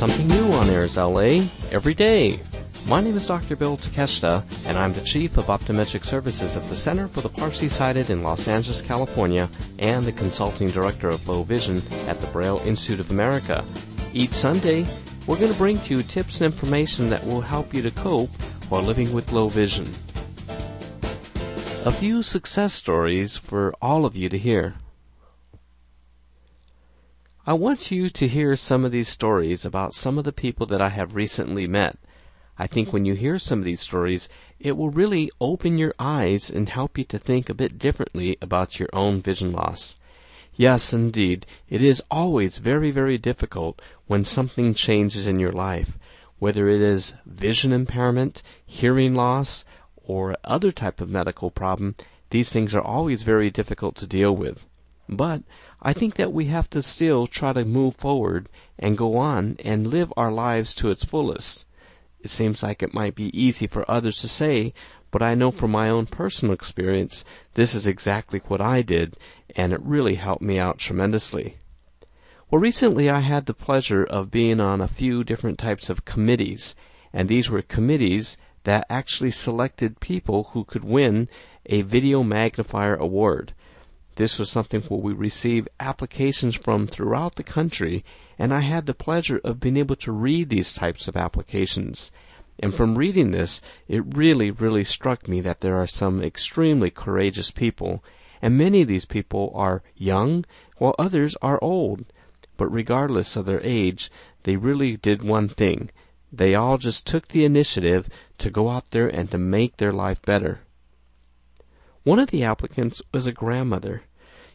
Something new on Airs LA every day. My name is Dr. Bill Takeshita, and I'm the Chief of Optometric Services at the Center for the Partially Sighted in Los Angeles, California, and the Consulting Director of Low Vision at the Braille Institute of America. Each Sunday, we're going to bring to you tips and information that will help you to cope while living with low vision. A few success stories for all of you to hear. I want you to hear some of these stories about some of the people that I have recently met. I think when you hear some of these stories, it will really open your eyes and help you to think a bit differently about your own vision loss. Yes, indeed, it is always very, very difficult when something changes in your life, whether it is vision impairment, hearing loss, or other type of medical problem. These things are always very difficult to deal with. But I think that we have to still try to move forward and go on and live our lives to its fullest. It seems like it might be easy for others to say, but I know from my own personal experience this is exactly what I did, and it really helped me out tremendously. Well, recently I had the pleasure of being on a few different types of committees, and these were committees that actually selected people who could win a Video Magnifier Award. This was something where we received applications from throughout the country, and I had the pleasure of being able to read these types of applications. And from reading this, it really, really struck me that there are some extremely courageous people, and many of these people are young, while others are old. But regardless of their age, they really did one thing. They all just took the initiative to go out there and to make their life better. One of the applicants was a grandmother.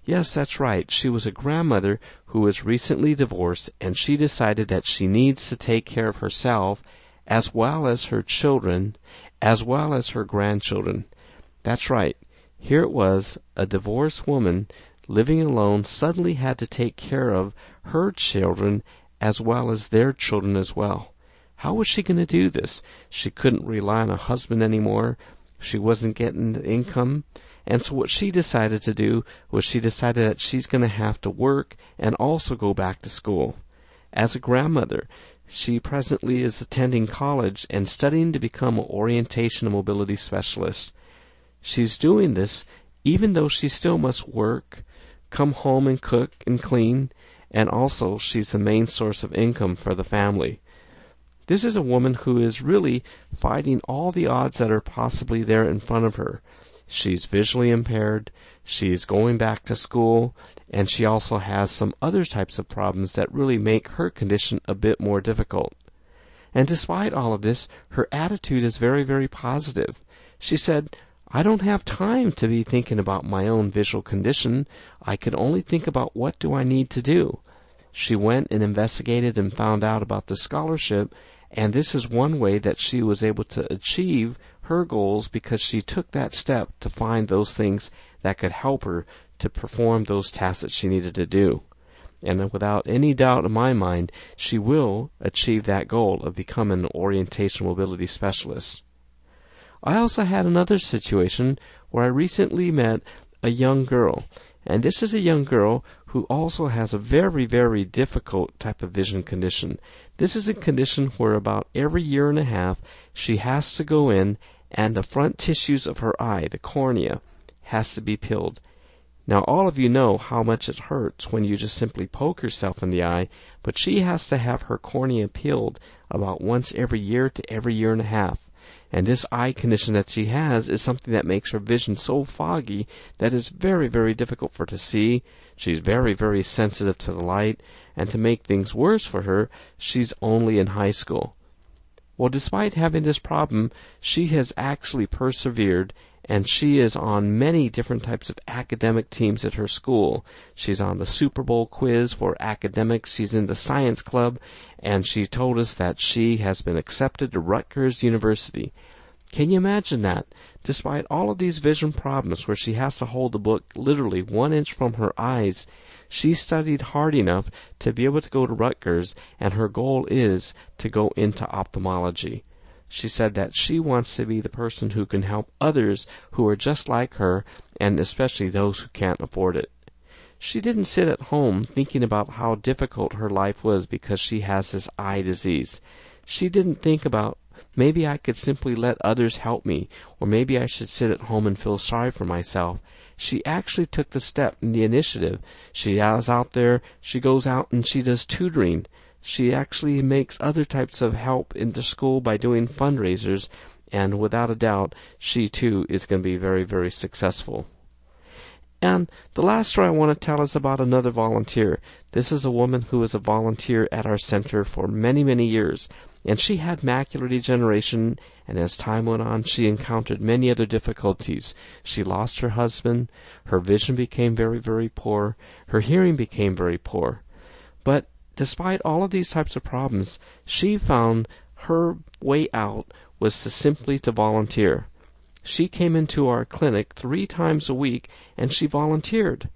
Yes, that's right. She was a grandmother who was recently divorced, and she decided that she needs to take care of herself as well as her children, as well as her grandchildren. That's right. Here it was, a divorced woman living alone suddenly had to take care of her children as well as their children as well. How was she going to do this? She couldn't rely on a husband anymore. She wasn't getting the income. And so what she decided to do was she decided that she's going to have to work and also go back to school. As a grandmother, she presently is attending college and studying to become an orientation and mobility specialist. She's doing this even though she still must work, come home and cook and clean, and also she's the main source of income for the family. This is a woman who is really fighting all the odds that are possibly there in front of her. She's visually impaired, she's going back to school, and she also has some other types of problems that really make her condition a bit more difficult. And despite all of this, her attitude is very, very positive. She said, I don't have time to be thinking about my own visual condition. I can only think about what do I need to do. She went and investigated and found out about the scholarship, and this is one way that she was able to achieve her goals because she took that step to find those things that could help her to perform those tasks that she needed to do. And without any doubt in my mind, she will achieve that goal of becoming an orientation mobility specialist. I also had another situation where I recently met a young girl, and this is a young girl who also has a very, very difficult type of vision condition. This is a condition where about every year and a half she has to go in and the front tissues of her eye, the cornea, has to be peeled. Now all of you know how much it hurts when you just simply poke yourself in the eye, but she has to have her cornea peeled about once every year to every year and a half. And this eye condition that she has is something that makes her vision so foggy that it's very, very difficult for her to see. She's very, very sensitive to the light, and to make things worse for her, she's only in high school. Well, despite having this problem, she has actually persevered and she is on many different types of academic teams at her school. She's on the Super Bowl quiz for academics, she's in the science club, and she told us that she has been accepted to Rutgers University. Can you imagine that? Despite all of these vision problems where she has to hold the book literally one inch from her eyes, she studied hard enough to be able to go to Rutgers, and her goal is to go into ophthalmology. She said that she wants to be the person who can help others who are just like her, and especially those who can't afford it. She didn't sit at home thinking about how difficult her life was because she has this eye disease. She didn't think about maybe I could simply let others help me, or maybe I should sit at home and feel sorry for myself. She actually took the step and the initiative. She is out there, she goes out and she does tutoring. She actually makes other types of help in the school by doing fundraisers, and without a doubt, she too is going to be very, very successful. And the last story I want to tell is about another volunteer. This is a woman who was a volunteer at our center for many, many years, and she had macular degeneration, and as time went on, she encountered many other difficulties. She lost her husband, her vision became very, very poor, her hearing became very poor. But despite all of these types of problems, she found her way out was to simply to volunteer. She came into our clinic three times a week and she volunteered.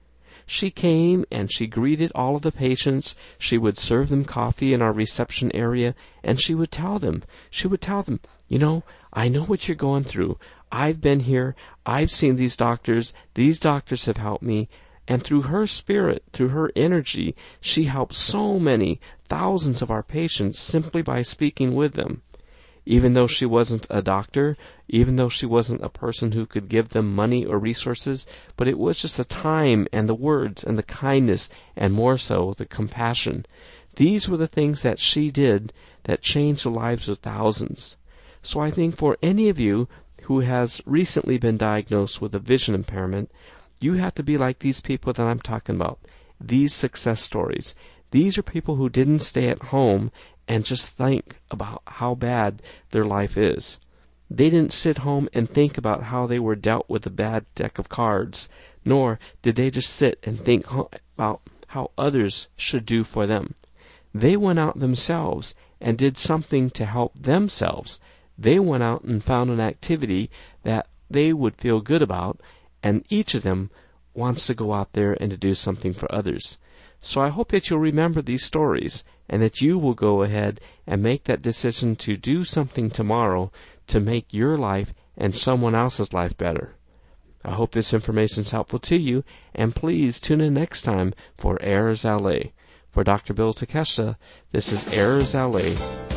She came and she greeted all of the patients. She would serve them coffee in our reception area and she would tell them, she would tell them, you know, I know what you're going through. I've been here. I've seen these doctors. These doctors have helped me. And through her spirit, through her energy, she helped so many, thousands of our patients simply by speaking with them even though she wasn't a doctor, even though she wasn't a person who could give them money or resources, but it was just the time and the words and the kindness and more so the compassion. These were the things that she did that changed the lives of thousands. So I think for any of you who has recently been diagnosed with a vision impairment, you have to be like these people that I'm talking about. These success stories. These are people who didn't stay at home and just think about how bad their life is. They didn't sit home and think about how they were dealt with a bad deck of cards, nor did they just sit and think about how others should do for them. They went out themselves and did something to help themselves. They went out and found an activity that they would feel good about, and each of them wants to go out there and to do something for others. So I hope that you'll remember these stories and that you will go ahead and make that decision to do something tomorrow to make your life and someone else's life better. I hope this information is helpful to you, and please tune in next time for Airs LA. For Dr. Bill Takeshita, this is Airs LA